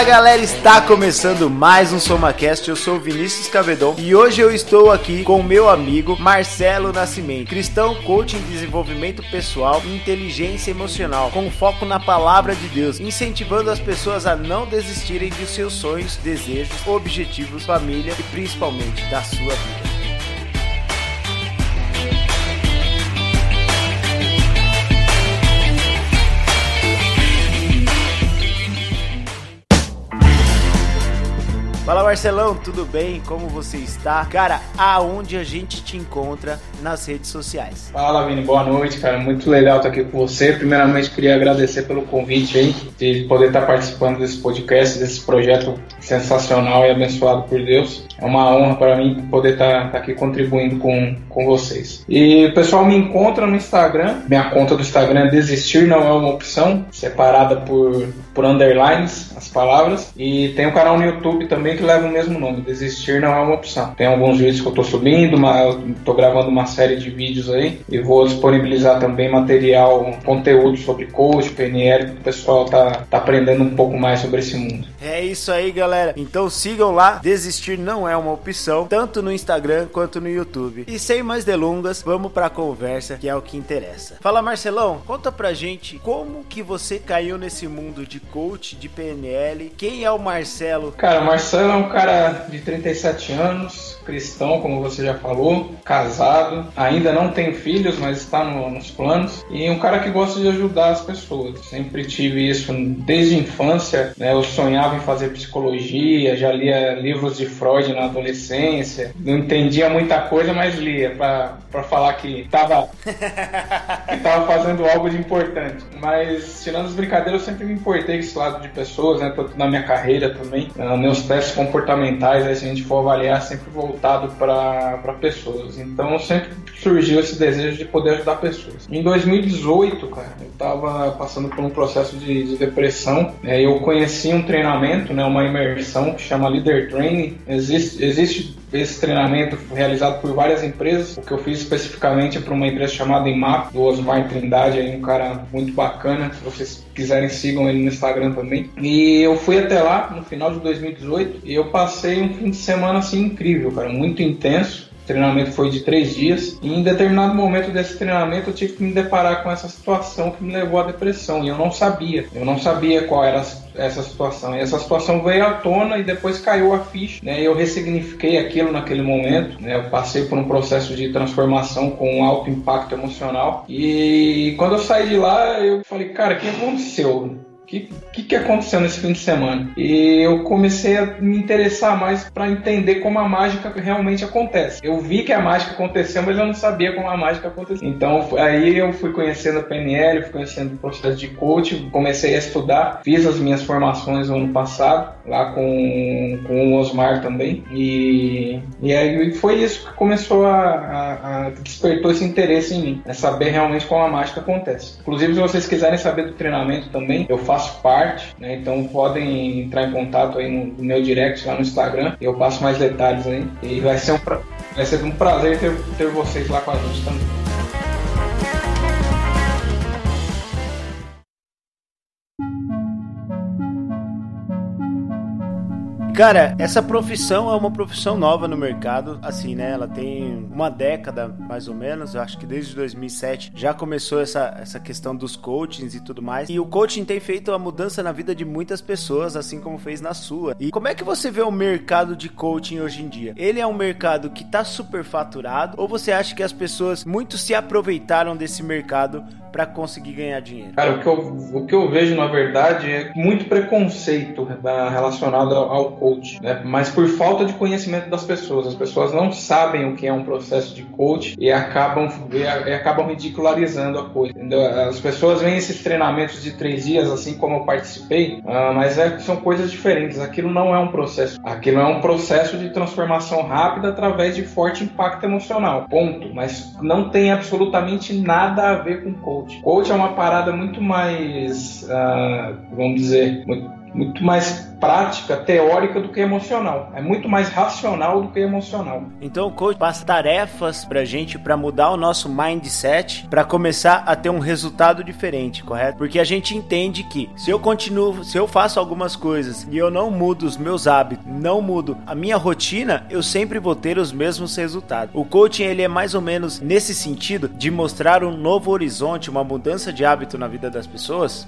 Fala galera, está começando mais um SomaCast. Eu sou Vinícius Cavedon e hoje eu estou aqui com meu amigo Marcelo Nascimento, cristão, coach em desenvolvimento pessoal e inteligência emocional, com foco na palavra de Deus, incentivando as pessoas a não desistirem de seus sonhos, desejos, objetivos, família e principalmente da sua vida. Marcelão, tudo bem? Como você está? Cara, aonde a gente te encontra nas redes sociais? Fala Vini, boa noite, cara. Muito legal estar aqui com você. Primeiramente, queria agradecer pelo convite aí, de poder estar participando desse podcast, desse projeto sensacional e abençoado por Deus. É uma honra para mim poder estar, aqui contribuindo com, com vocês. E o pessoal me encontra no Instagram. Minha conta do Instagram é Desistir Não É Uma Opção, separada por, por underlines, as palavras. E tem um canal no YouTube também que leva o mesmo nome, Desistir Não É Uma Opção. Tem alguns vídeos que eu estou subindo, estou gravando uma série de vídeos aí e vou disponibilizar também material, conteúdo sobre coach, PNL, que o pessoal tá, tá aprendendo um pouco mais sobre esse mundo. É isso aí, galera. Então sigam lá, Desistir Não É uma opção, tanto no Instagram quanto no YouTube. E sem mais delongas, vamos pra conversa, que é o que interessa. Fala Marcelão, conta pra gente como que você caiu nesse mundo de coach, de PNL. Quem é o Marcelo? Cara, Marcelo é um cara de 37 anos, cristão, como você já falou, casado, ainda não tem filhos, mas está no, nos planos, e um cara que gosta de ajudar as pessoas. Sempre tive isso desde a infância, né? Eu sonhava em fazer psicologia, já lia livros de Freud na adolescência, não entendia muita coisa, mas lia para falar que estava tava fazendo algo de importante. Mas tirando as brincadeiras, eu sempre me importei com esse lado de pessoas, né? Tanto na minha carreira também, meus testes comportamentais, aí, se a gente for avaliar, sempre voltado para pessoas. Então sempre surgiu esse desejo de poder ajudar pessoas. Em 2018, cara, eu estava passando por um processo de, de depressão. Né? Eu conheci um treinamento, né, uma imersão que chama Leader Training. Existe, existe esse treinamento realizado por várias empresas. O que eu fiz especificamente é para uma empresa chamada IMAP, do Osmar Trindade, aí um cara muito bacana. Se vocês quiserem, sigam ele no Instagram também. E eu fui até lá no final de 2018 e eu passei um fim de semana assim incrível, cara, muito intenso treinamento foi de três dias e em determinado momento desse treinamento eu tive que me deparar com essa situação que me levou à depressão e eu não sabia, eu não sabia qual era essa situação. E essa situação veio à tona e depois caiu a ficha, né? Eu ressignifiquei aquilo naquele momento, né? Eu passei por um processo de transformação com um alto impacto emocional e quando eu saí de lá eu falei, cara, o que aconteceu? Que, que, que aconteceu nesse fim de semana? E eu comecei a me interessar mais para entender como a mágica realmente acontece. Eu vi que a mágica aconteceu, mas eu não sabia como a mágica aconteceu. Então aí eu fui conhecendo a PNL, fui conhecendo o processo de coaching, comecei a estudar, fiz as minhas formações no ano passado, lá com, com o Osmar também. E, e aí foi isso que começou a, a, a despertou esse interesse em mim, é saber realmente como a mágica acontece. Inclusive, se vocês quiserem saber do treinamento também, eu faço faço parte, né? Então podem entrar em contato aí no, meu direct lá no Instagram. Eu passo mais detalhes aí. E vai ser um, pra... vai ser um prazer ter, ter vocês lá com a gente também. Cara, essa profissão é uma profissão nova no mercado, assim, né? Ela tem uma década, mais ou menos, eu acho que desde 2007 já começou essa, essa questão dos coachings e tudo mais. E o coaching tem feito a mudança na vida de muitas pessoas, assim como fez na sua. E como é que você vê o mercado de coaching hoje em dia? Ele é um mercado que tá super faturado ou você acha que as pessoas muito se aproveitaram desse mercado para conseguir ganhar dinheiro? Cara, o que, eu, o que eu vejo na verdade é muito preconceito relacionado ao coach, né? mas por falta de conhecimento das pessoas. As pessoas não sabem o que é um processo de coach e acabam, e, acabam ridicularizando a coisa. Entendeu? As pessoas veem esses treinamentos de três dias, assim como eu participei, uh, mas é, são coisas diferentes. Aquilo não é um processo. Aquilo é um processo de transformação rápida através de forte impacto emocional. Ponto. Mas não tem absolutamente nada a ver com coach. Coach é uma parada muito mais, uh, vamos dizer, muito muito mais prática, teórica do que emocional. É muito mais racional do que emocional. Então o coach passa tarefas pra gente para mudar o nosso mindset, para começar a ter um resultado diferente, correto? Porque a gente entende que se eu continuo, se eu faço algumas coisas e eu não mudo os meus hábitos, não mudo a minha rotina, eu sempre vou ter os mesmos resultados. O coaching ele é mais ou menos nesse sentido de mostrar um novo horizonte, uma mudança de hábito na vida das pessoas.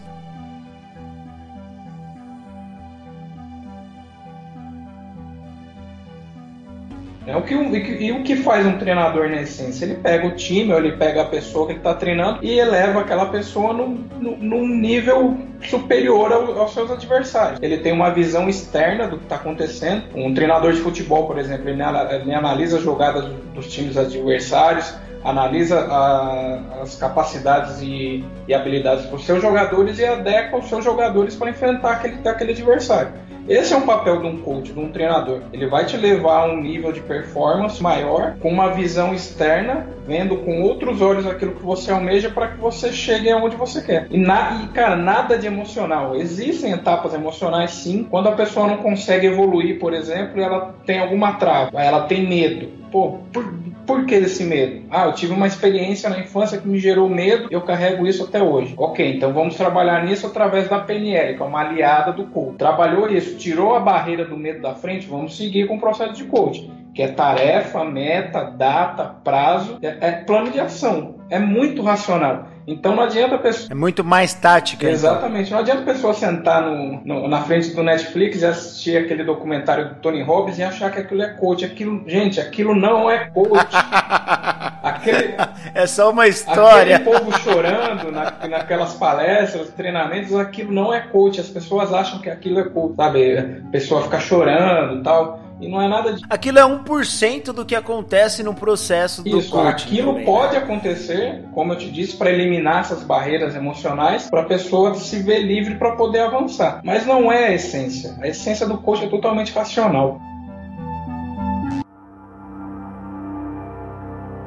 É o que, e, e o que faz um treinador na essência? Ele pega o time, ou ele pega a pessoa que ele está treinando e eleva aquela pessoa num, num nível superior ao, aos seus adversários. Ele tem uma visão externa do que está acontecendo. Um treinador de futebol, por exemplo, ele, ele analisa as jogadas dos times adversários, analisa a, as capacidades e, e habilidades dos seus jogadores e adequa os seus jogadores para enfrentar aquele, aquele adversário. Esse é um papel de um coach, de um treinador. Ele vai te levar a um nível de performance maior, com uma visão externa, vendo com outros olhos aquilo que você almeja para que você chegue aonde você quer. E, na, e, cara, nada de emocional. Existem etapas emocionais, sim, quando a pessoa não consegue evoluir, por exemplo, ela tem alguma trava, ela tem medo. Pô, por, por que esse medo? Ah, eu tive uma experiência na infância que me gerou medo, eu carrego isso até hoje. Ok, então vamos trabalhar nisso através da PNL, que é uma aliada do coach. Trabalhou isso, tirou a barreira do medo da frente, vamos seguir com o processo de coach, que é tarefa, meta, data, prazo, é, é plano de ação. É muito racional. Então não adianta a pessoa. É muito mais tática. Então. Exatamente. Então. Não adianta a pessoa sentar no, no, na frente do Netflix e assistir aquele documentário do Tony Robbins e achar que aquilo é coach. Aquilo, gente, aquilo não é coach. aquele, é só uma história. Aquele povo chorando na, naquelas palestras, treinamentos, aquilo não é coach. As pessoas acham que aquilo é coach, sabe? A pessoa fica chorando e tal. E não é nada de. Aquilo é 1% do que acontece no processo do Isso, aquilo também, né? pode né? acontecer, como eu te disse, para eliminar essas barreiras emocionais, para a pessoa se ver livre para poder avançar. Mas não é a essência. A essência do coach é totalmente racional.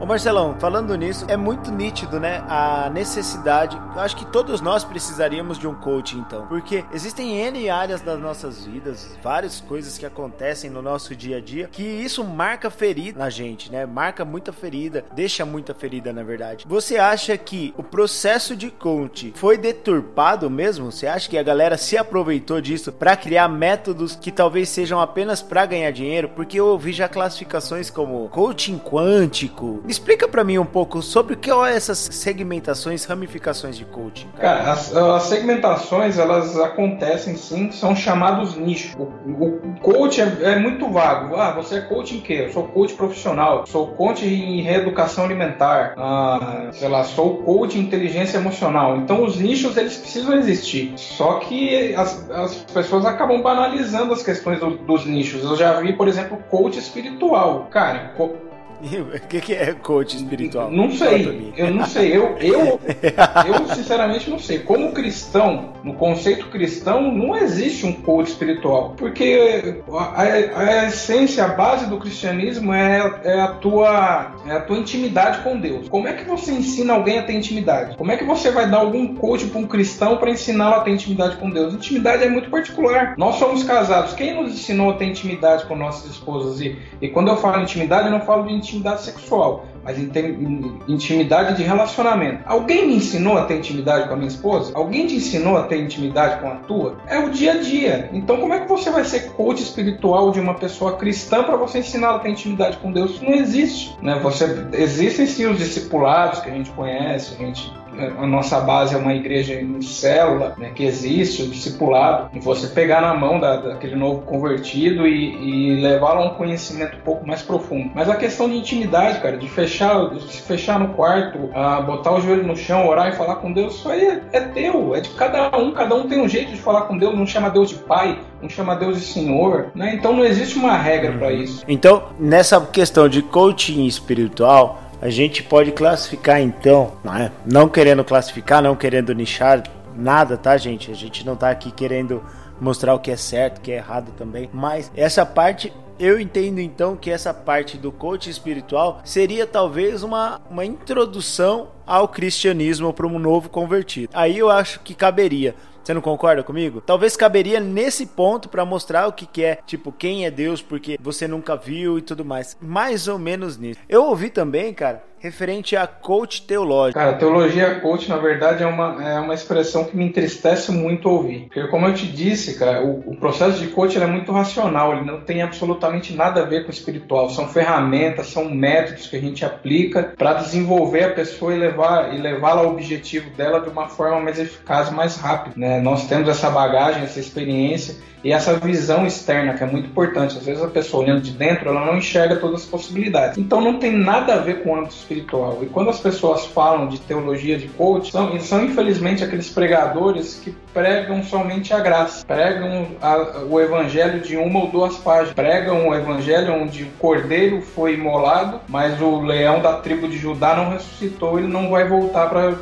Ô Marcelão, falando nisso, é muito nítido, né? A necessidade. Eu acho que todos nós precisaríamos de um coach, então. Porque existem N áreas das nossas vidas, várias coisas que acontecem no nosso dia a dia, que isso marca ferida na gente, né? Marca muita ferida, deixa muita ferida, na verdade. Você acha que o processo de coach foi deturpado mesmo? Você acha que a galera se aproveitou disso para criar métodos que talvez sejam apenas para ganhar dinheiro? Porque eu ouvi já classificações como coaching quântico explica para mim um pouco sobre o que são essas segmentações, ramificações de coaching. Cara, cara as, as, segmentações elas acontecem sim, são chamados nichos. O, o coach é, é, muito vago. Ah, você é coach em quê? Eu sou coach profissional, sou coach em reeducação alimentar, ah, sei lá, sou coach em inteligência emocional. Então os nichos eles precisam existir. Só que as, as pessoas acabam banalizando as questões do, dos nichos. Eu já vi, por exemplo, coach espiritual. Cara, o que, que é coach espiritual? Não sei, eu não sei. Eu, eu, eu sinceramente não sei. Como cristão, no conceito cristão, não existe um coach espiritual. Porque a, a essência, a base do cristianismo é, é, a tua, é a tua intimidade com Deus. Como é que você ensina alguém a ter intimidade? Como é que você vai dar algum coach para um cristão para ensiná-lo a ter intimidade com Deus? Intimidade é muito particular. Nós somos casados. Quem nos ensinou a ter intimidade com nossas esposas? E, e quando eu falo intimidade, eu não falo de intimidade sexual, mas intimidade de relacionamento. Alguém me ensinou a ter intimidade com a minha esposa? Alguém te ensinou a ter intimidade com a tua? É o dia a dia. Então, como é que você vai ser coach espiritual de uma pessoa cristã para você ensiná-la a ter intimidade com Deus? Não existe. Né? Você, existem sim os discipulados que a gente conhece, a gente a nossa base é uma igreja em célula, né, que existe, o discipulado, e você pegar na mão da, daquele novo convertido e, e levá-lo a um conhecimento um pouco mais profundo. Mas a questão de intimidade, cara, de fechar, de se fechar no quarto, a botar o joelho no chão, orar e falar com Deus, isso aí é, é teu, é de cada um, cada um tem um jeito de falar com Deus, não chama Deus de pai, não chama Deus de Senhor, né? Então não existe uma regra para isso. Então, nessa questão de coaching espiritual, a gente pode classificar então, não, é? não querendo classificar, não querendo nichar nada, tá, gente? A gente não tá aqui querendo mostrar o que é certo, o que é errado também, mas essa parte eu entendo então que essa parte do coach espiritual seria talvez uma, uma introdução ao cristianismo para um novo convertido. Aí eu acho que caberia Você não concorda comigo? Talvez caberia nesse ponto para mostrar o que, que é, tipo, quem é Deus porque você nunca viu e tudo mais. Mais ou menos nisso. Eu ouvi também, cara, referente a coach teológico. Cara, teologia coach, na verdade, é uma, é uma expressão que me entristece muito ouvir. Porque, como eu te disse, cara, o, o processo de coach é muito racional, ele não tem absolutamente nada a ver com o espiritual. São ferramentas, são métodos que a gente aplica para desenvolver a pessoa e levar e levá-la ao objetivo dela de uma forma mais eficaz, mais rápida. Né? Nós temos essa bagagem, essa experiência e essa visão externa que é muito importante. Às vezes a pessoa olhando de dentro, ela não enxerga todas as possibilidades. Então não tem nada a ver com o âmbito espiritual. E quando as pessoas falam de teologia de coach, são, são infelizmente aqueles pregadores que pregam somente a graça, pregam a, o evangelho de uma ou duas páginas, pregam o evangelho onde o cordeiro foi imolado, mas o leão da tribo de Judá não ressuscitou, ele não vai voltar para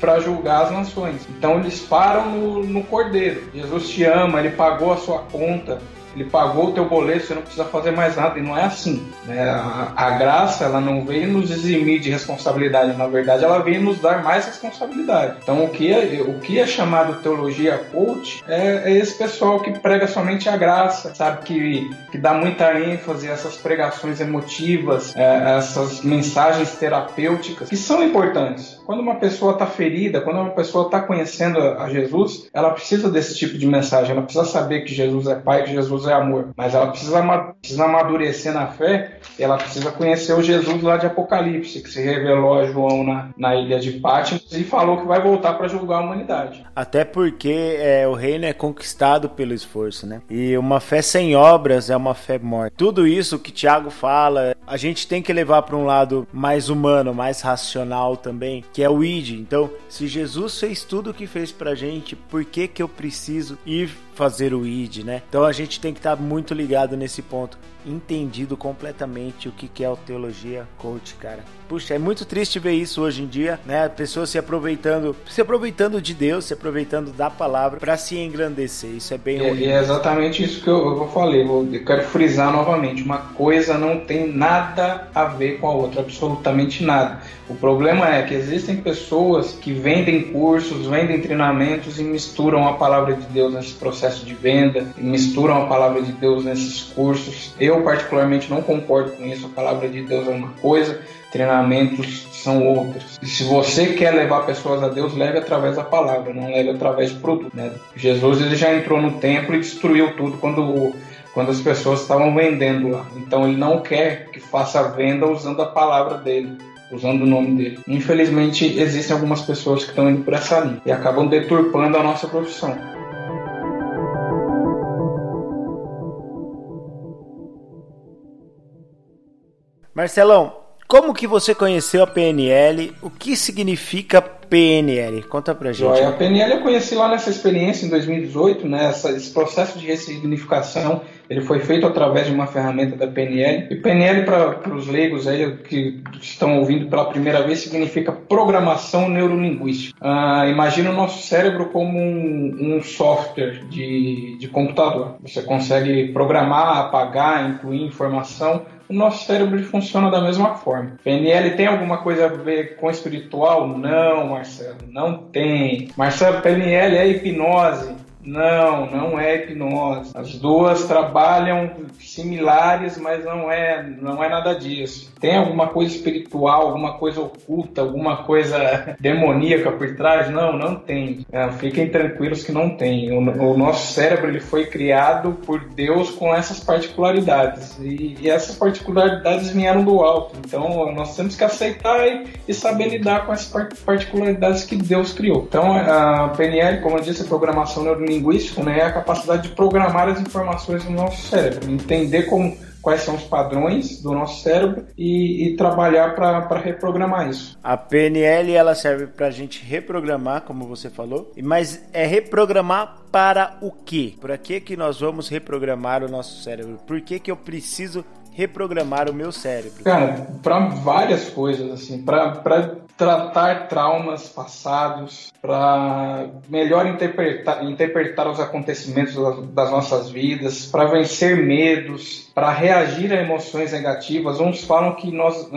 para julgar as nações. Então eles param no, no cordeiro. Jesus te ama, ele pagou a sua conta, ele pagou o teu boleto, você não precisa fazer mais nada. E não é assim. Né? A, a, graça, ela não veio nos eximir de responsabilidade, na verdade, ela veio nos dar mais responsabilidade. Então, o que é, o que é chamado teologia coach é, é esse pessoal que prega somente a graça, sabe? Que, que dá muita ênfase a essas pregações emotivas, é, essas mensagens terapêuticas, que são importantes. Quando uma pessoa está ferida, quando uma pessoa está conhecendo a Jesus, ela precisa desse tipo de mensagem, ela precisa saber que Jesus é Pai, que Jesus é amor. Mas ela precisa, precisa amadurecer na fé, ela precisa conhecer o Jesus lá de Apocalipse, que se revelou a João na, na ilha de Patmos e falou que vai voltar para julgar a humanidade. Até porque é, o reino é conquistado pelo esforço, né? E uma fé sem obras é uma fé morta. Tudo isso que Tiago fala, a gente tem que levar para um lado mais humano, mais racional também, que é o id. Então, se Jesus fez tudo o que fez pra gente, por que que eu preciso ir fazer o id, né? Então a gente tem que estar muito ligado nesse ponto, entendido completamente o que que é a teologia coach, cara. Puxa, é muito triste ver isso hoje em dia, né? Pessoas se aproveitando, se aproveitando de Deus, se aproveitando da palavra para se engrandecer. Isso é bem é, ruim. É, é exatamente isso que eu, eu falei. Eu quero frisar novamente. Uma coisa não tem nada a ver com a outra, absolutamente nada. O problema é que existem pessoas que vendem cursos, vendem treinamentos e misturam a palavra de Deus nesse processo de venda, misturam a palavra de Deus nesses cursos. Eu particularmente não concordo com isso. A palavra de Deus é uma coisa treinamentos são outros. E se você quer levar pessoas a Deus, leve através da palavra, não leve através do produto. Né? Jesus ele já entrou no templo e destruiu tudo quando, quando as pessoas estavam vendendo lá. Então ele não quer que faça a venda usando a palavra dele. Usando o nome dele. Infelizmente, existem algumas pessoas que estão indo por essa linha e acabam deturpando a nossa profissão. Marcelão, como que você conheceu a PNL? O que significa PNL? Conta pra gente. Joia. A PNL eu conheci lá nessa experiência em 2018, né? Essa, esse processo de ressignificação ele foi feito através de uma ferramenta da PNL. E PNL, para os leigos aí que estão ouvindo pela primeira vez, significa programação neurolinguística. Ah, imagina o nosso cérebro como um, um software de, de computador. Você consegue programar, apagar, incluir informação o nosso cérebro funciona da mesma forma. PNL tem alguma coisa a ver com espiritual? Não, Marcelo, não tem. Marcelo, PNL é hipnose. Não, não é hipnose. As duas trabalham similares, mas não é, não é nada disso. Tem alguma coisa espiritual, alguma coisa oculta, alguma coisa demoníaca por trás? Não, não tem. É, fiquem tranquilos que não tem. O, o, nosso cérebro ele foi criado por Deus com essas particularidades e, e, essas particularidades vieram do alto. Então nós temos que aceitar e, e saber lidar com essas particularidades que Deus criou. Então a PNL, como eu disse, é programação neurolinguística linguístico né, é a capacidade de programar as informações no nosso cérebro, entender como, quais são os padrões do nosso cérebro e, e trabalhar para reprogramar isso. A PNL ela serve para a gente reprogramar, como você falou, mas é reprogramar para o quê? Por que que nós vamos reprogramar o nosso cérebro? Por que que eu preciso reprogramar o meu cérebro? Cara, para várias coisas, assim, para tratar traumas passados, para melhor interpretar, interpretar os acontecimentos das nossas vidas, para vencer medos, para reagir a emoções negativas. Uns falam que nós,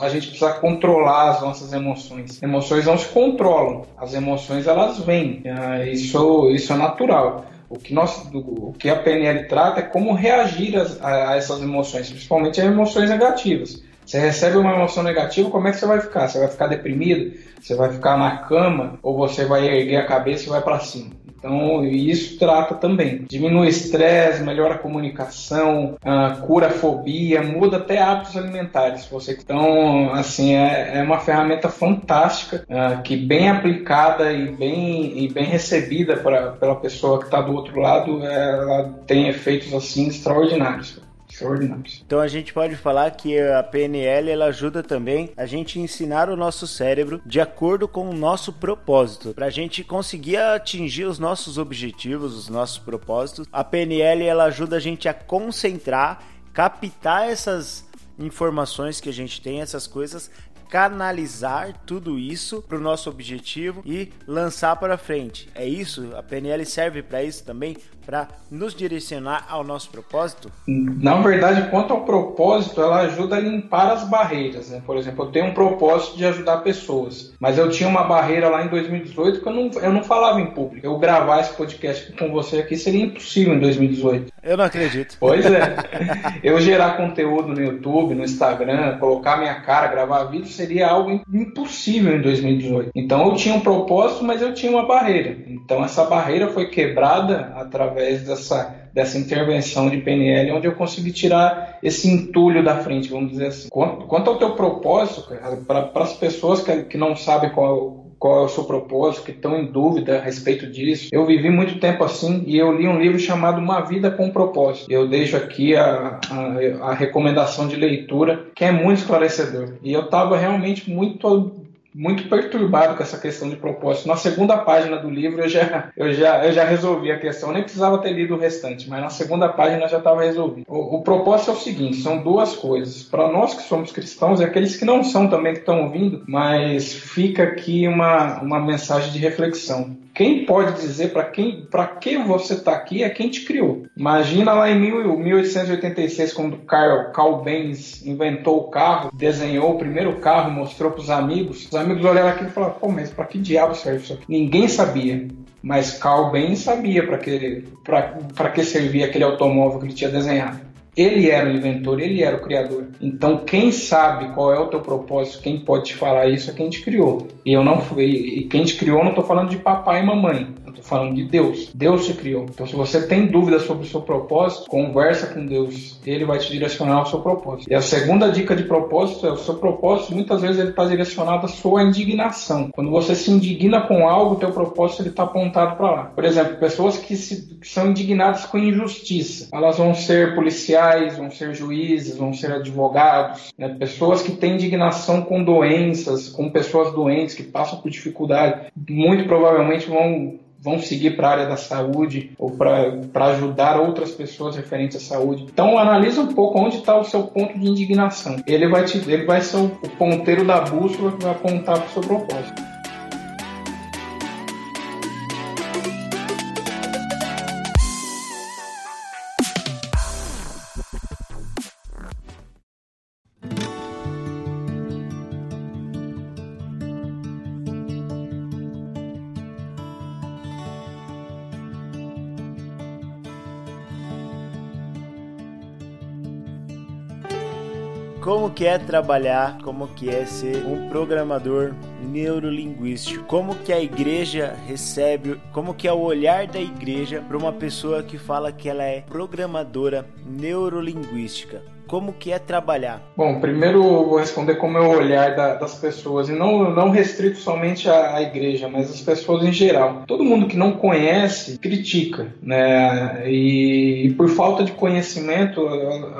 a gente precisa controlar as nossas emoções. Emoções não se controlam, as emoções elas vêm. Ah, isso, isso é natural. O que, nós, o que a PNL trata é como reagir a, a essas emoções, principalmente a emoções negativas. Você recebe uma emoção negativa, como é que você vai ficar? Você vai ficar deprimido? Você vai ficar na cama? Ou você vai erguer a cabeça e vai para cima? Então, isso trata também. Diminui o estresse, melhora a comunicação, uh, cura a fobia, muda até hábitos alimentares. Você Então, assim, é, é uma ferramenta fantástica uh, que, bem aplicada e bem, e bem recebida pra, pela pessoa que está do outro lado, ela tem efeitos assim extraordinários extraordinários. Então a gente pode falar que a PNL ela ajuda também a gente ensinar o nosso cérebro de acordo com o nosso propósito, para a gente conseguir atingir os nossos objetivos, os nossos propósitos. A PNL ela ajuda a gente a concentrar, captar essas informações que a gente tem, essas coisas, canalizar tudo isso para o nosso objetivo e lançar para frente. É isso? A PNL serve para isso também? Para nos direcionar ao nosso propósito? Na verdade, quanto ao propósito, ela ajuda a limpar as barreiras. Né? Por exemplo, eu tenho um propósito de ajudar pessoas, mas eu tinha uma barreira lá em 2018 que eu não, eu não falava em público. Eu gravar esse podcast com você aqui seria impossível em 2018. Eu não acredito. Pois é. eu gerar conteúdo no YouTube, no Instagram, colocar minha cara, gravar vídeo seria algo impossível em 2018. Então eu tinha um propósito, mas eu tinha uma barreira. Então essa barreira foi quebrada através dessa dessa intervenção de PNL, onde eu consegui tirar esse entulho da frente, vamos dizer assim. Quanto, quanto ao teu propósito, para as pessoas que, que não sabem qual qual é o seu propósito, que estão em dúvida a respeito disso. Eu vivi muito tempo assim e eu li um livro chamado Uma Vida com Propósito. Eu deixo aqui a, a, a recomendação de leitura, que é muito esclarecedor. E eu estava realmente muito muito perturbado com essa questão de propósito. Na segunda página do livro eu já, eu já, eu já resolvi a questão, eu nem precisava ter lido o restante, mas na segunda página já estava resolvido. O, o, propósito é o seguinte: são duas coisas. Para nós que somos cristãos e aqueles que não são também que estão ouvindo, mas fica aqui uma, uma mensagem de reflexão. Quem pode dizer para quem, para que você está aqui é quem te criou. Imagina lá em 1886 quando Carl, Carl Benz inventou o carro, desenhou o primeiro carro, mostrou para os amigos. Os amigos olharam aquilo e falaram: "Pô, mas para que diabo serve isso aqui?" Ninguém sabia. Mas Carl Benz sabia para que, para que servia aquele automóvel que ele tinha desenhado. Ele era o inventor, ele era o criador. Então, quem sabe qual é o teu propósito, quem pode te falar isso é quem te criou. E eu não fui, e quem te criou, não estou falando de papai e mamãe falando de Deus. Deus te criou. Então, se você tem dúvidas sobre o seu propósito, conversa com Deus. Ele vai te direcionar ao seu propósito. E a segunda dica de propósito é o seu propósito, muitas vezes ele está direcionado à sua indignação. Quando você se indigna com algo, o teu propósito ele está apontado para lá. Por exemplo, pessoas que, se, que são indignadas com injustiça. Elas vão ser policiais, vão ser juízes, vão ser advogados. Né? Pessoas que têm indignação com doenças, com pessoas doentes que passam por dificuldade, muito provavelmente vão vão seguir para a área da saúde ou para ajudar outras pessoas referentes à saúde. Então analisa um pouco onde está o seu ponto de indignação. Ele vai, te, ele vai ser o ponteiro da bússola que vai apontar para o seu propósito. Como que é trabalhar, como que é ser um programador neurolinguístico, como que a igreja recebe, como que é o olhar da igreja para uma pessoa que fala que ela é programadora neurolinguística como que é trabalhar? Bom, primeiro eu vou responder como é o olhar da, das pessoas, e não, não restrito somente à, igreja, mas as pessoas em geral. Todo mundo que não conhece critica, né? E, e por falta de conhecimento,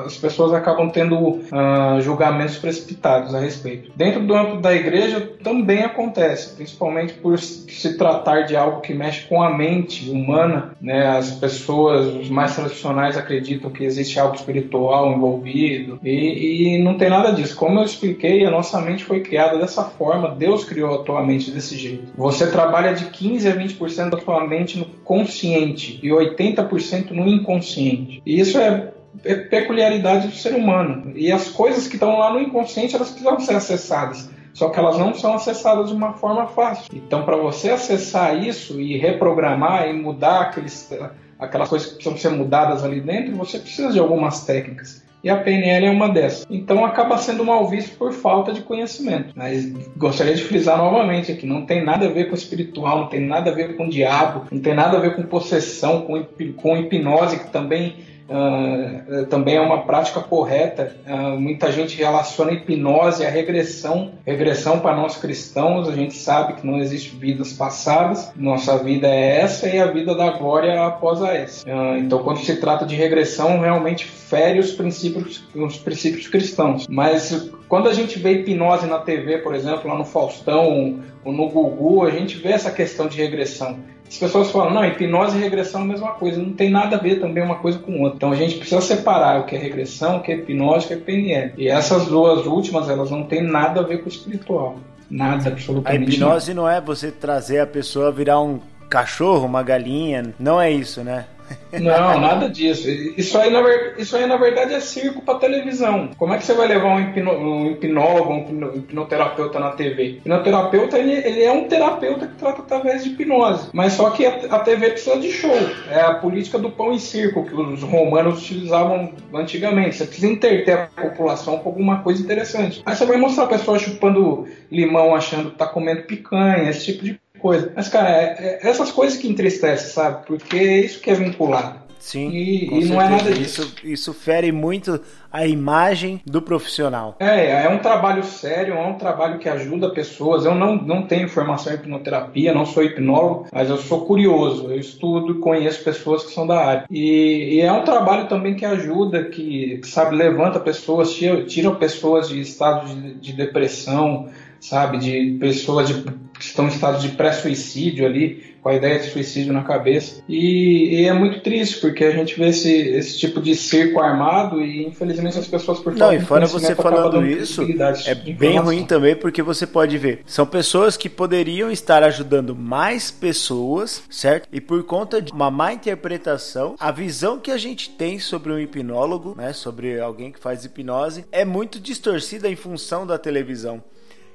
as pessoas acabam tendo uh, julgamentos precipitados a respeito. Dentro do âmbito da igreja também acontece, principalmente por se tratar de algo que mexe com a mente humana, né? As pessoas, os mais tradicionais acreditam que existe algo espiritual envolvido E, e, não tem nada disso. Como eu expliquei, a nossa mente foi criada dessa forma. Deus criou a tua mente desse jeito. Você trabalha de 15 a 20% da tua mente no consciente e 80% no inconsciente. E isso é é peculiaridade do ser humano. E as coisas que estão lá no inconsciente, elas precisam ser acessadas. Só que elas não são acessadas de uma forma fácil. Então, para você acessar isso e reprogramar e mudar aqueles, aquelas coisas que precisam ser mudadas ali dentro, você precisa de algumas técnicas. E a PNL é uma dessas. Então acaba sendo mal visto por falta de conhecimento. Mas gostaria de frisar novamente aqui: não tem nada a ver com espiritual, não tem nada a ver com diabo, não tem nada a ver com possessão, com, com hipnose, que também Uh, também é uma prática correta. Uh, muita gente relaciona hipnose à regressão. Regressão para nós cristãos, a gente sabe que não existe vidas passadas. Nossa vida é essa e a vida da glória após a essa. Uh, então, quando se trata de regressão, realmente fere os princípios, os princípios cristãos. Mas quando a gente vê hipnose na TV, por exemplo, lá no Faustão ou no Gugu, a gente vê essa questão de regressão. As pessoas falam, não, hipnose e regressão é a mesma coisa, não tem nada a ver também uma coisa com outra. Então a gente precisa separar o que é regressão, o que é hipnose, o que é PNL. E essas duas últimas, elas não têm nada a ver com o espiritual. Nada, absolutamente. A hipnose nada. não é você trazer a pessoa a virar um cachorro, uma galinha, não é isso, né? Não, nada disso. Isso aí, na, isso aí, na verdade, é circo para televisão. Como é que você vai levar um, hipno, um hipnólogo, um hipnoterapeuta na TV? O hipnoterapeuta, ele, ele, é um terapeuta que trata através de hipnose. Mas só que a, TV precisa de show. É a política do pão e circo que os romanos utilizavam antigamente. Você precisa interter a população com alguma coisa interessante. Aí você vai mostrar a pessoa chupando limão achando que tá comendo picanha, esse tipo de coisa. Mas, cara, é, é essas coisas que entristecem, sabe? Porque é isso que é vinculado. Sim, e, e não é nada disso. Isso, isso fere muito a imagem do profissional. É, é um trabalho sério, é um trabalho que ajuda pessoas. Eu não, não tenho formação em hipnoterapia, não sou hipnólogo, mas eu sou curioso, eu estudo e conheço pessoas que são da área. E, e é um trabalho também que ajuda, que, sabe, levanta pessoas, tira, tira pessoas de estado de, de depressão, sabe, de pessoas de, estão em estado de pré-suicídio ali, com a ideia de suicídio na cabeça. E, e, é muito triste, porque a gente vê esse, esse tipo de cerco armado e infelizmente as pessoas por Não, e fora você falando isso, é bem ruim também, porque você pode ver, são pessoas que poderiam estar ajudando mais pessoas, certo? E por conta de uma má interpretação, a visão que a gente tem sobre um hipnólogo, né, sobre alguém que faz hipnose, é muito distorcida em função da televisão.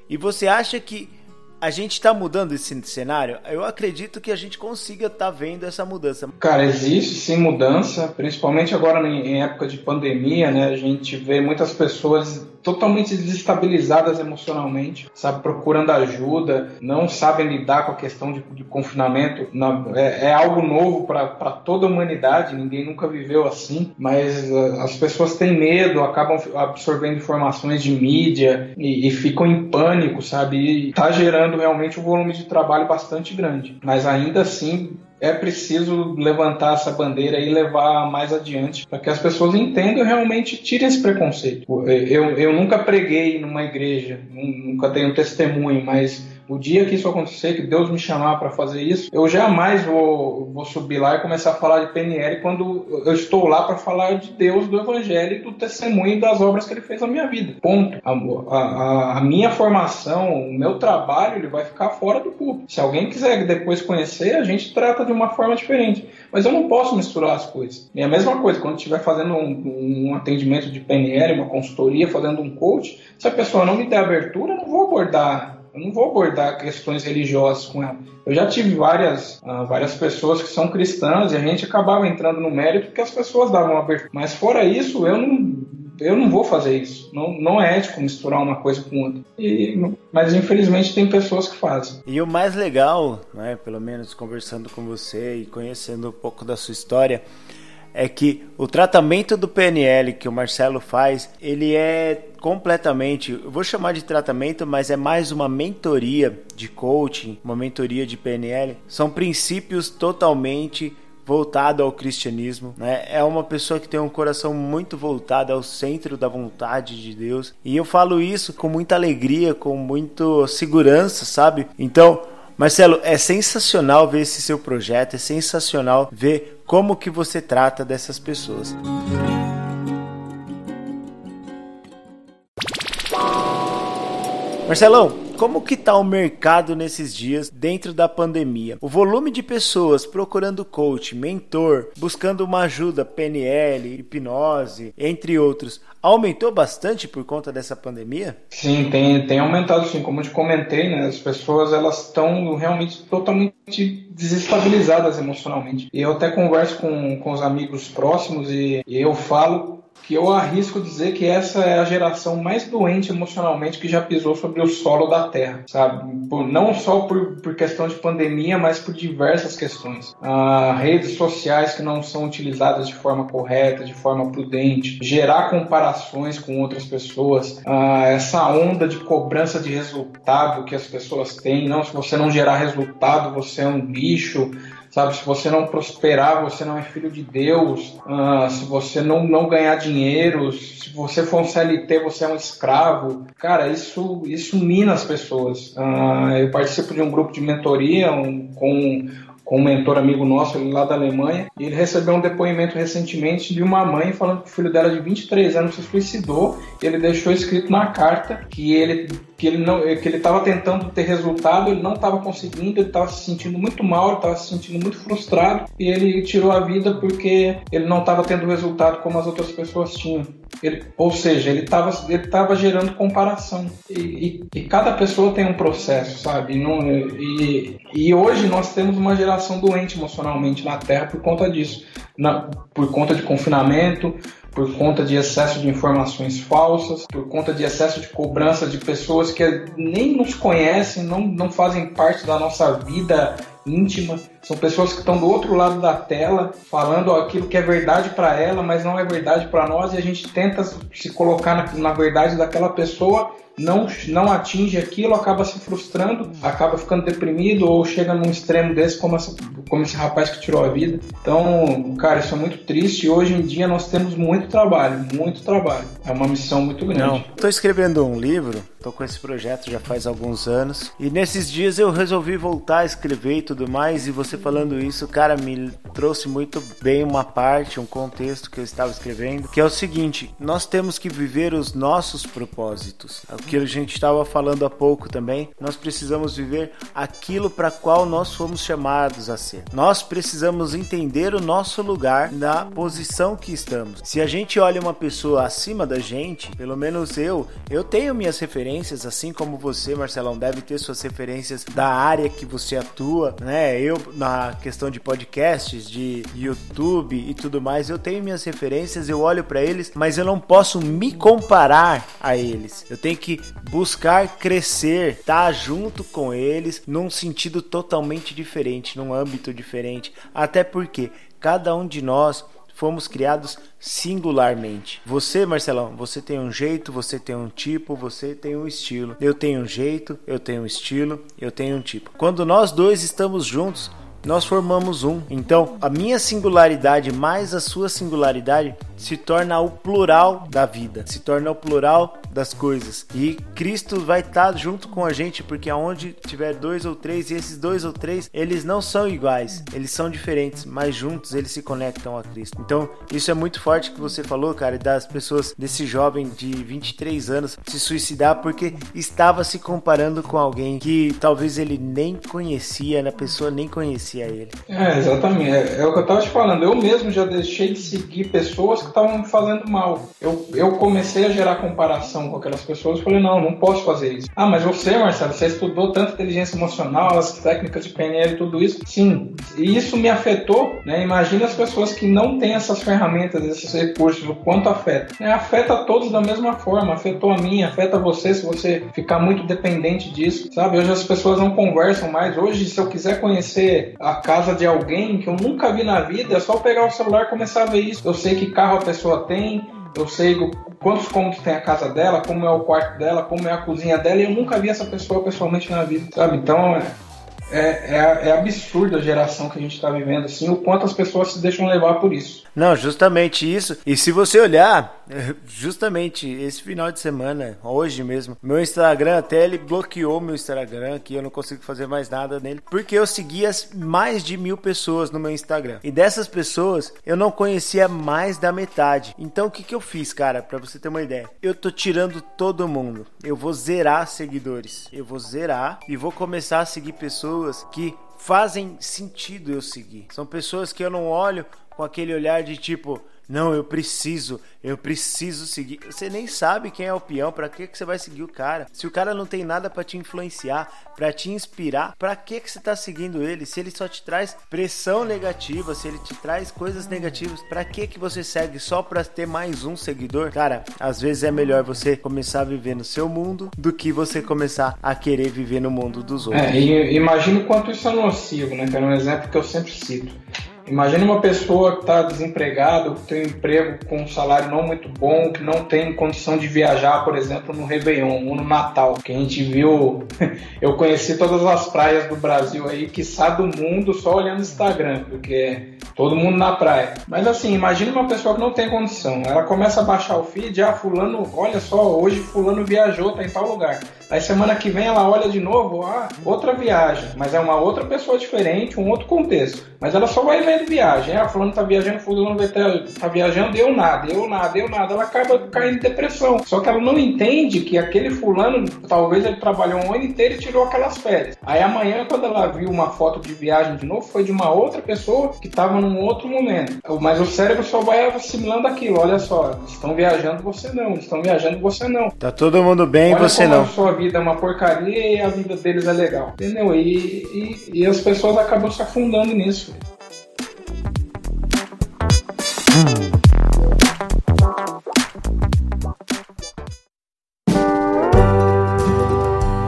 E você acha que a gente está mudando esse cenário? Eu acredito que a gente consiga estar tá vendo essa mudança. Cara, existe sim mudança, principalmente agora em época de pandemia, né? A gente vê muitas pessoas totalmente desestabilizadas emocionalmente, sabe, procurando ajuda, não sabem lidar com a questão de, de confinamento. é, é, algo novo para toda a humanidade, ninguém nunca viveu assim, mas uh, as pessoas têm medo, acabam absorvendo informações de mídia e, e ficam em pânico, sabe? E está gerando realmente um volume de trabalho bastante grande. Mas ainda assim, é preciso levantar essa bandeira e levar mais adiante para que as pessoas entendam e realmente tirem esse preconceito. Eu, eu nunca preguei numa igreja, nunca tenho testemunho, mas o dia que isso acontecer, que Deus me chamar para fazer isso, eu jamais vou, vou subir lá e começar a falar de PNL quando eu estou lá para falar de Deus, do Evangelho e do testemunho das obras que Ele fez na minha vida. Ponto. A, a, a minha formação, o meu trabalho, ele vai ficar fora do público. Se alguém quiser depois conhecer, a gente trata de uma forma diferente. Mas eu não posso misturar as coisas. E a mesma coisa, quando estiver fazendo um, um atendimento de PNL, uma consultoria, fazendo um coach, se a pessoa não me der abertura, eu não vou abordar eu não vou abordar questões religiosas com ela. Eu já tive várias, uh, várias pessoas que são cristãs e a gente acabava entrando no mérito porque as pessoas davam abertura. Mas fora isso, eu não, eu não vou fazer isso. Não, não é ético misturar uma coisa com outra. E, mas infelizmente tem pessoas que fazem. E o mais legal, né, pelo menos conversando com você e conhecendo um pouco da sua história, é que o tratamento do PNL que o Marcelo faz, ele é completamente, eu vou chamar de tratamento, mas é mais uma mentoria de coaching, uma mentoria de PNL. São princípios totalmente voltado ao cristianismo, né? É uma pessoa que tem um coração muito voltado ao centro da vontade de Deus. E eu falo isso com muita alegria, com muita segurança, sabe? Então, Marcelo, é sensacional ver esse seu projeto, é sensacional ver como que você trata dessas pessoas. Marcelão, como que tá o mercado nesses dias dentro da pandemia? O volume de pessoas procurando coach, mentor, buscando uma ajuda, PNL, hipnose, entre outros, aumentou bastante por conta dessa pandemia? Sim, tem, tem aumentado sim. Como eu te comentei, né, as pessoas elas estão realmente totalmente desestabilizadas emocionalmente. E eu até converso com, com os amigos próximos e, e eu falo que eu arrisco dizer que essa é a geração mais doente emocionalmente que já pisou sobre o solo da Terra, sabe? Por, não só por, por questão de pandemia, mas por diversas questões. Ah, redes sociais que não são utilizadas de forma correta, de forma prudente, gerar comparações com outras pessoas, ah, essa onda de cobrança de resultado que as pessoas têm. Não, se você não gerar resultado, você é um bicho sabe? Se você não prosperar, você não é filho de Deus. Uh, se você não, não ganhar dinheiro, se você for um CLT, você é um escravo. Cara, isso, isso mina as pessoas. Uh, eu participo de um grupo de mentoria um, com com um mentor amigo nosso lá da Alemanha, e ele recebeu um depoimento recentemente de uma mãe falando que o filho dela de 23 anos se suicidou, e ele deixou escrito na carta que ele que ele não que ele estava tentando ter resultado, ele não estava conseguindo, ele estava se sentindo muito mal, ele estava se sentindo muito frustrado, e ele tirou a vida porque ele não estava tendo resultado como as outras pessoas tinham. Ele, ou seja, ele estava ele tava gerando comparação. E, e, e, cada pessoa tem um processo, sabe? E, não, e, e hoje nós temos uma geração doente emocionalmente na Terra por conta disso. Na, por conta de confinamento, por conta de excesso de informações falsas, por conta de excesso de cobrança de pessoas que nem nos conhecem, não, não fazem parte da nossa vida íntima. São pessoas que estão do outro lado da tela, falando aquilo que é verdade para ela, mas não é verdade para nós, e a gente tenta se colocar na, na verdade daquela pessoa não, não atinge aquilo, acaba se frustrando, acaba ficando deprimido ou chega num extremo desse, como, essa, como esse rapaz que tirou a vida. Então, cara, isso é muito triste. Hoje em dia nós temos muito trabalho, muito trabalho. É uma missão muito grande. Não, tô escrevendo um livro, tô com esse projeto já faz alguns anos. E nesses dias eu resolvi voltar a escrever e tudo mais. E você falando isso, cara, me trouxe muito bem uma parte, um contexto que eu estava escrevendo, que é o seguinte: nós temos que viver os nossos propósitos. É o que a gente estava falando há pouco também. Nós precisamos viver aquilo para qual nós fomos chamados a ser. Nós precisamos entender o nosso lugar na posição que estamos. Se a gente olha uma pessoa acima da gente, pelo menos eu, eu tenho minhas referências, assim como você, Marcelão, deve ter suas referências da área que você atua, né? Eu, na questão de podcasts, de YouTube e tudo mais, eu tenho minhas referências, eu olho para eles, mas eu não posso me comparar a eles. Eu tenho que buscar crescer, estar tá junto com eles num sentido totalmente diferente, num âmbito diferente. Até porque cada um de nós fomos criados singularmente. Você, Marcelão, você tem um jeito, você tem um tipo, você tem um estilo. Eu tenho um jeito, eu tenho um estilo, eu tenho um tipo. Quando nós dois estamos juntos, nós formamos um. Então, a minha singularidade mais a sua singularidade se torna o plural da vida, se torna o plural das coisas. E Cristo vai estar junto com a gente, porque aonde tiver dois ou três, e esses dois ou três, eles não são iguais, eles são diferentes, mas juntos eles se conectam a Cristo. Então, isso é muito forte que você falou, cara, das pessoas, desse jovem de 23 anos se suicidar porque estava se comparando com alguém que talvez ele nem conhecia, a pessoa nem conhecia ele. É, exatamente. É, é o que eu tava te falando. Eu mesmo já deixei de seguir pessoas que estavam me fazendo mal. Eu, eu comecei a gerar comparação com aquelas pessoas, eu falei, não, não posso fazer isso. Ah, mas você, Marcelo, você estudou tanto inteligência emocional, as técnicas de PNL tudo isso. Sim, e isso me afetou, né? Imagina as pessoas que não têm essas ferramentas, esses recursos, o quanto afeta. É, afeta todos da mesma forma, afetou a mim, afeta você se você ficar muito dependente disso, sabe? Hoje as pessoas não conversam mais. Hoje, se eu quiser conhecer a casa de alguém que eu nunca vi na vida, é só pegar o celular e começar a ver isso. Eu sei que carro a pessoa tem, eu sei quantos cômodos tem a casa dela, como é o quarto dela, como é a cozinha dela, e eu nunca vi essa pessoa pessoalmente na vida, sabe? Então, é, é, é, absurdo a geração que a gente está vivendo, assim, o quanto as pessoas se deixam levar por isso. Não, justamente isso. E se você olhar, justamente esse final de semana, hoje mesmo, meu Instagram até ele bloqueou meu Instagram, que eu não consigo fazer mais nada nele, porque eu seguia mais de mil pessoas no meu Instagram. E dessas pessoas eu não conhecia mais da metade. Então o que, que eu fiz, cara, para você ter uma ideia? Eu tô tirando todo mundo. Eu vou zerar seguidores. Eu vou zerar e vou começar a seguir pessoas que fazem sentido eu seguir. São pessoas que eu não olho com aquele olhar de tipo, não, eu preciso, eu preciso seguir. Você nem sabe quem é o peão, para que que você vai seguir o cara? Se o cara não tem nada para te influenciar, para te inspirar, para que que você tá seguindo ele? Se ele só te traz pressão negativa, se ele te traz coisas negativas, para que que você segue só para ter mais um seguidor? Cara, às vezes é melhor você começar a viver no seu mundo do que você começar a querer viver no mundo dos outros. É, e imagina o quanto isso é nocivo, né? Que é um exemplo que eu sempre cito. Imagina uma pessoa que está desempregada, que tem um emprego com um salário não muito bom, que não tem condição de viajar, por exemplo, no Réveillon ou no Natal, que a gente viu. Eu conheci todas as praias do Brasil aí, que sabe do mundo só olhando Instagram, porque todo mundo na praia. Mas assim, imagina uma pessoa que não tem condição. Ela começa a baixar o feed, ah, fulano, olha só, hoje fulano viajou, tá em tal lugar. Aí semana que vem ela olha de novo, ah, outra viagem, mas é uma outra pessoa diferente, um outro contexto. Mas ela só vai vendo viagem. Ah, fulano tá viajando, fulano tá viajando, deu nada, deu nada, deu nada. Ela acaba caindo em depressão. Só que ela não entende que aquele fulano, talvez ele trabalhou um ano inteiro e tirou aquelas férias. Aí amanhã, quando ela viu uma foto de viagem de novo, foi de uma outra pessoa que estava num outro momento. Mas o cérebro só vai assimilando aquilo. Olha só, estão viajando, você não. Estão viajando, você não. Tá todo mundo bem, Olha você não. A sua vida é uma porcaria e a vida deles é legal. Entendeu? E, e, e as pessoas acabam se afundando nisso. Hum.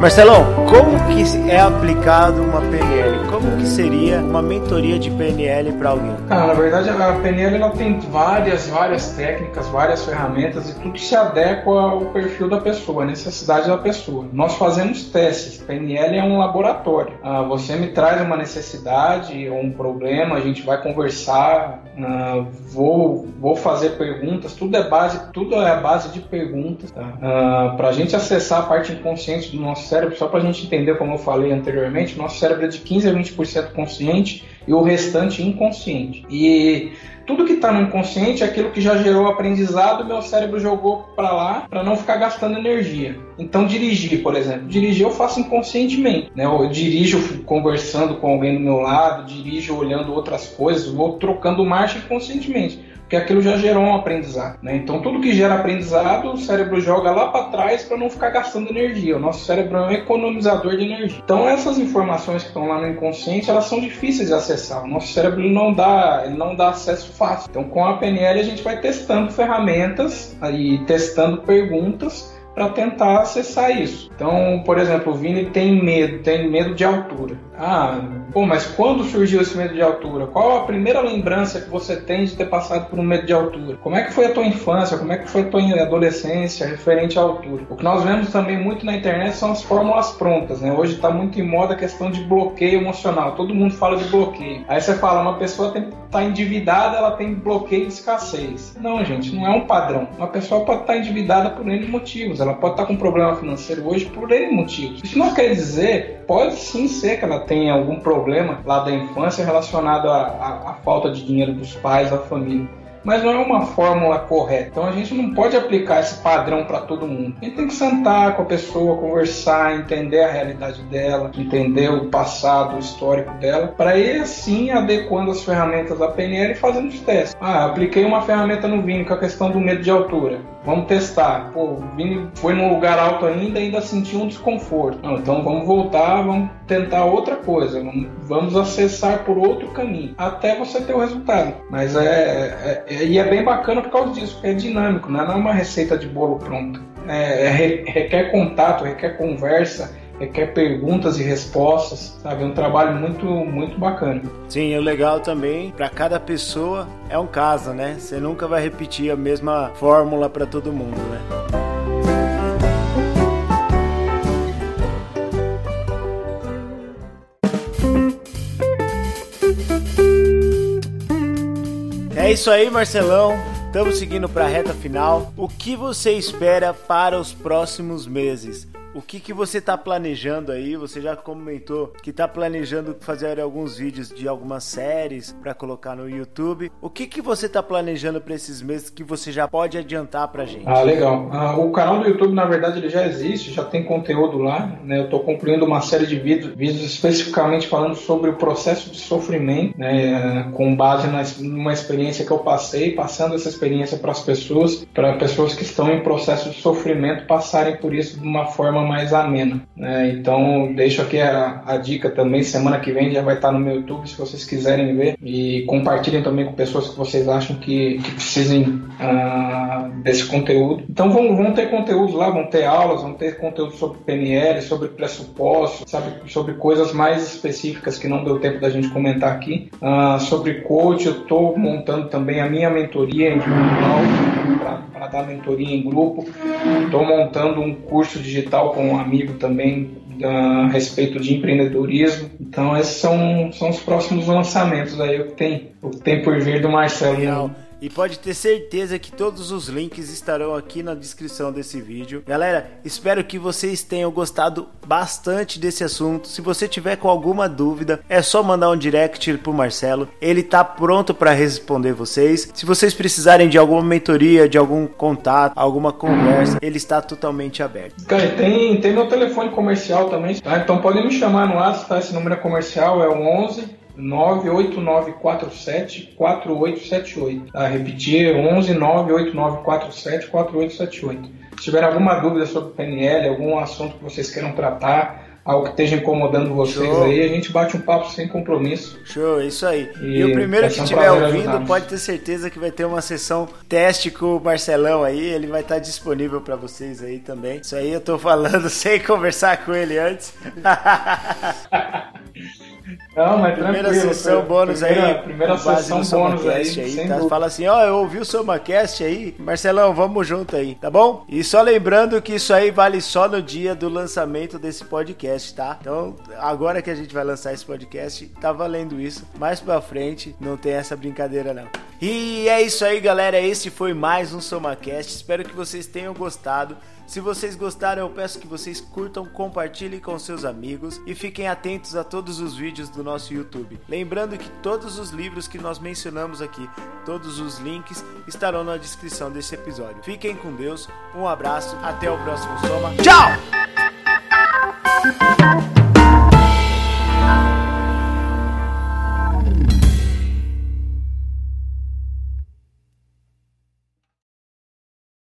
Marcelão, como que é aplicado uma PNL? Como que seria uma mentoria de PNL para alguém? Ah, na verdade, a PNL ela tem várias, várias técnicas, várias ferramentas e tudo se adequa ao perfil da pessoa, à necessidade da pessoa. Nós fazemos testes. PNL é um laboratório. Ah, você me traz uma necessidade ou um problema, a gente vai conversar, ah, vou, vou fazer perguntas. Tudo é base, tudo é a base de perguntas tá? ah, para a gente acessar a parte inconsciente do nosso cérebro, só para a gente entender, como eu falei anteriormente, nosso cérebro é de 15 a 20% consciente e o restante inconsciente. E tudo que está no inconsciente é aquilo que já gerou aprendizado, meu cérebro jogou para lá para não ficar gastando energia. Então dirigir, por exemplo, dirigir eu faço inconscientemente, né? Eu dirijo conversando com alguém do meu lado, dirijo olhando outras coisas, vou trocando marcha inconscientemente porque aquilo já gerou um aprendizado. Né? Então, tudo que gera aprendizado, o cérebro joga lá para trás para não ficar gastando energia. O nosso cérebro é um economizador de energia. Então, essas informações que estão lá no inconsciente, elas são difíceis de acessar. O nosso cérebro não dá, não dá acesso fácil. Então, com a PNL, a gente vai testando ferramentas e testando perguntas para tentar acessar isso. Então, por exemplo, o Vini tem medo, tem medo de altura. Ah, pô, mas quando surgiu esse medo de altura? Qual a primeira lembrança que você tem de ter passado por um medo de altura? Como é que foi a tua infância? Como é que foi a tua adolescência referente à altura? O que nós vemos também muito na internet são as fórmulas prontas, né? Hoje está muito em moda a questão de bloqueio emocional. Todo mundo fala de bloqueio. Aí você fala, uma pessoa tem tá endividada, ela tem bloqueio de escassez. Não, gente, não é um padrão. Uma pessoa pode estar tá endividada por N motivos. Ela pode estar com um problema financeiro hoje por N motivos. Isso não quer dizer, pode sim ser que ela tenha algum problema lá da infância relacionado à, falta de dinheiro dos pais, da família mas não é uma fórmula correta. Então a gente não pode aplicar esse padrão para todo mundo. A gente tem que sentar com a pessoa, conversar, entender a realidade dela, entender o passado, o histórico dela, para ir assim adequando as ferramentas da PNL e fazendo os testes. Ah, apliquei uma ferramenta no Vini com a questão do medo de altura. Vamos testar. Pô, o Vini foi num lugar alto ainda ainda sentiu um desconforto. Não, então vamos voltar, vamos tentar outra coisa. Vamos, acessar por outro caminho até você ter o resultado. Mas é, é e é bem bacana por causa disso, porque é dinâmico, não é uma receita de bolo pronta. É, é, requer contato, requer conversa, requer perguntas e respostas, sabe? É um trabalho muito, muito bacana. Sim, o legal também, para cada pessoa é um caso, né? Você nunca vai repetir a mesma fórmula para todo mundo, né? É isso aí, Marcelão. Estamos seguindo para a reta final. O que você espera para os próximos meses? O que, que você está planejando aí? Você já comentou que está planejando fazer alguns vídeos de algumas séries para colocar no YouTube. O que, que você está planejando para esses meses que você já pode adiantar para gente? Ah, legal. Ah, o canal do YouTube, na verdade, ele já existe, já tem conteúdo lá. Né? Eu estou concluindo uma série de vídeos, vídeos especificamente falando sobre o processo de sofrimento, né? com base na, numa experiência que eu passei, passando essa experiência para as pessoas, para pessoas que estão em processo de sofrimento passarem por isso de uma forma mais amena. Né? Então, deixo aqui a, a, dica também. Semana que vem já vai estar no meu YouTube se vocês quiserem ver. E compartilhem também com pessoas que vocês acham que, que precisem uh, desse conteúdo. Então, vão, vão ter conteúdos lá, vão ter aulas, vão ter conteúdo sobre PNL, sobre pressupostos, sabe, sobre coisas mais específicas que não deu tempo da gente comentar aqui. Uh, sobre coach, eu estou montando também a minha mentoria individual dar mentoria em grupo. Estou montando um curso digital com um amigo também a respeito de empreendedorismo. Então esses são, são os próximos lançamentos aí o que tem, o que tem por vir do Marcelo. E pode ter certeza que todos os links estarão aqui na descrição desse vídeo. Galera, espero que vocês tenham gostado bastante desse assunto. Se você tiver com alguma dúvida, é só mandar um direct pro Marcelo. Ele tá pronto para responder vocês. Se vocês precisarem de alguma mentoria, de algum contato, alguma conversa, ele está totalmente aberto. Cara, tem, tem meu telefone comercial também, tá? Então podem me chamar no WhatsApp, tá? Esse número é comercial, é o 11 98947 4878. Tá? Repetir, 11 98947 4878. Se tiver alguma dúvida sobre PNL, algum assunto que vocês queiram tratar, algo que esteja incomodando vocês Show. aí, a gente bate um papo sem compromisso. Show, isso aí. E, e o primeiro que estiver um ouvindo pode ter certeza que vai ter uma sessão teste com o Marcelão aí, ele vai estar disponível para vocês aí também. Isso aí eu tô falando sem conversar com ele antes. Não, mas primeira tranquilo. sessão bônus primeira, aí. Primeira sessão bônus aí. aí tá? Fala assim, ó, oh, eu ouvi o Somacast aí. Marcelão, vamos junto aí, tá bom? E só lembrando que isso aí vale só no dia do lançamento desse podcast, tá? Então, agora que a gente vai lançar esse podcast, tá valendo isso. Mais pra frente, não tem essa brincadeira não. E é isso aí, galera. Esse foi mais um Somacast. Espero que vocês tenham gostado. Se vocês gostaram, eu peço que vocês curtam, compartilhem com seus amigos e fiquem atentos a todos os vídeos do nosso YouTube. Lembrando que todos os livros que nós mencionamos aqui, todos os links estarão na descrição desse episódio. Fiquem com Deus, um abraço, até o próximo Soma. Tchau!